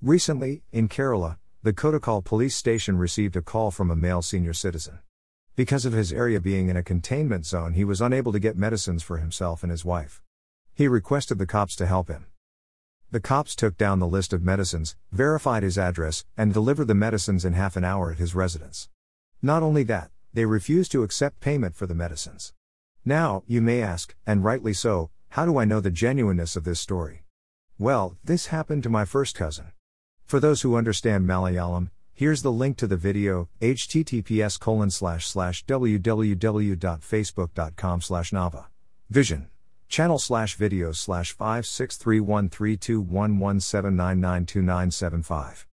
Recently, in Kerala, the Kodakal police station received a call from a male senior citizen. Because of his area being in a containment zone, he was unable to get medicines for himself and his wife. He requested the cops to help him. The cops took down the list of medicines, verified his address, and delivered the medicines in half an hour at his residence. Not only that, they refused to accept payment for the medicines. Now, you may ask, and rightly so, how do I know the genuineness of this story? Well, this happened to my first cousin. For those who understand Malayalam, here's the link to the video, https www.facebook.com nava. Vision. Channel slash videos slash 5631321179992975.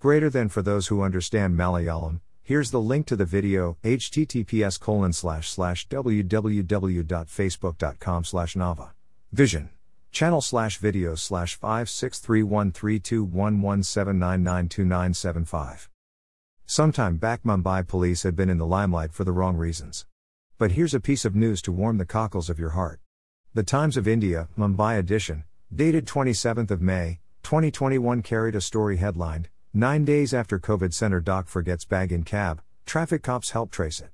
Greater than for those who understand Malayalam, here's the link to the video, https www.facebook.com nava. Vision channel slash video slash 5631321179992975. Sometime back Mumbai police had been in the limelight for the wrong reasons. But here's a piece of news to warm the cockles of your heart. The Times of India, Mumbai edition, dated 27th of May, 2021 carried a story headlined, 9 days after COVID center doc forgets bag in cab, traffic cops help trace it.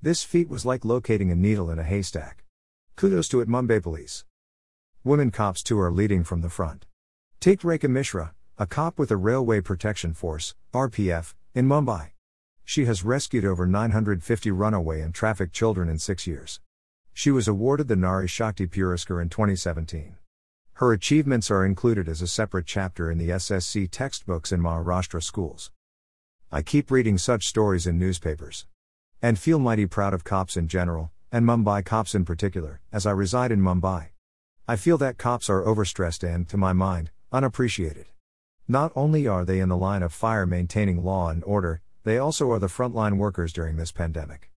This feat was like locating a needle in a haystack. Kudos to it Mumbai police. Women cops too are leading from the front. Take Rekha Mishra, a cop with the Railway Protection Force, RPF, in Mumbai. She has rescued over 950 runaway and trafficked children in six years. She was awarded the Nari Shakti Puraskar in 2017. Her achievements are included as a separate chapter in the SSC textbooks in Maharashtra schools. I keep reading such stories in newspapers. And feel mighty proud of cops in general, and Mumbai cops in particular, as I reside in Mumbai. I feel that cops are overstressed and, to my mind, unappreciated. Not only are they in the line of fire maintaining law and order, they also are the frontline workers during this pandemic.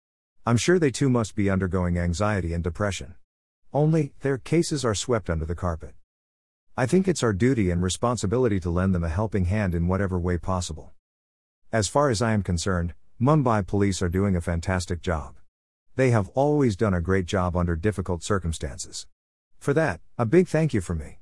I'm sure they too must be undergoing anxiety and depression. Only, their cases are swept under the carpet. I think it's our duty and responsibility to lend them a helping hand in whatever way possible. As far as I am concerned, Mumbai police are doing a fantastic job. They have always done a great job under difficult circumstances. For that, a big thank you from me.